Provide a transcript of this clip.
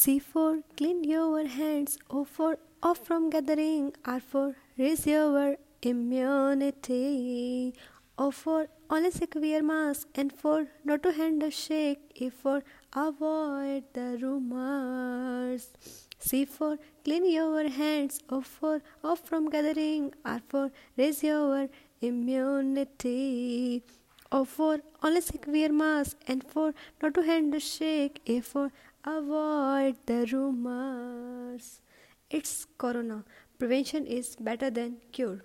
C for clean your hands. O for off from gathering. R for raise your immunity. O for always wear mask. and for not to handshake. E for avoid the rumors. C for clean your hands. O for off from gathering. R for raise your immunity. O for sick wear mask. and for not to handshake. A shake. If for avoid the rumors. It's corona. Prevention is better than cure.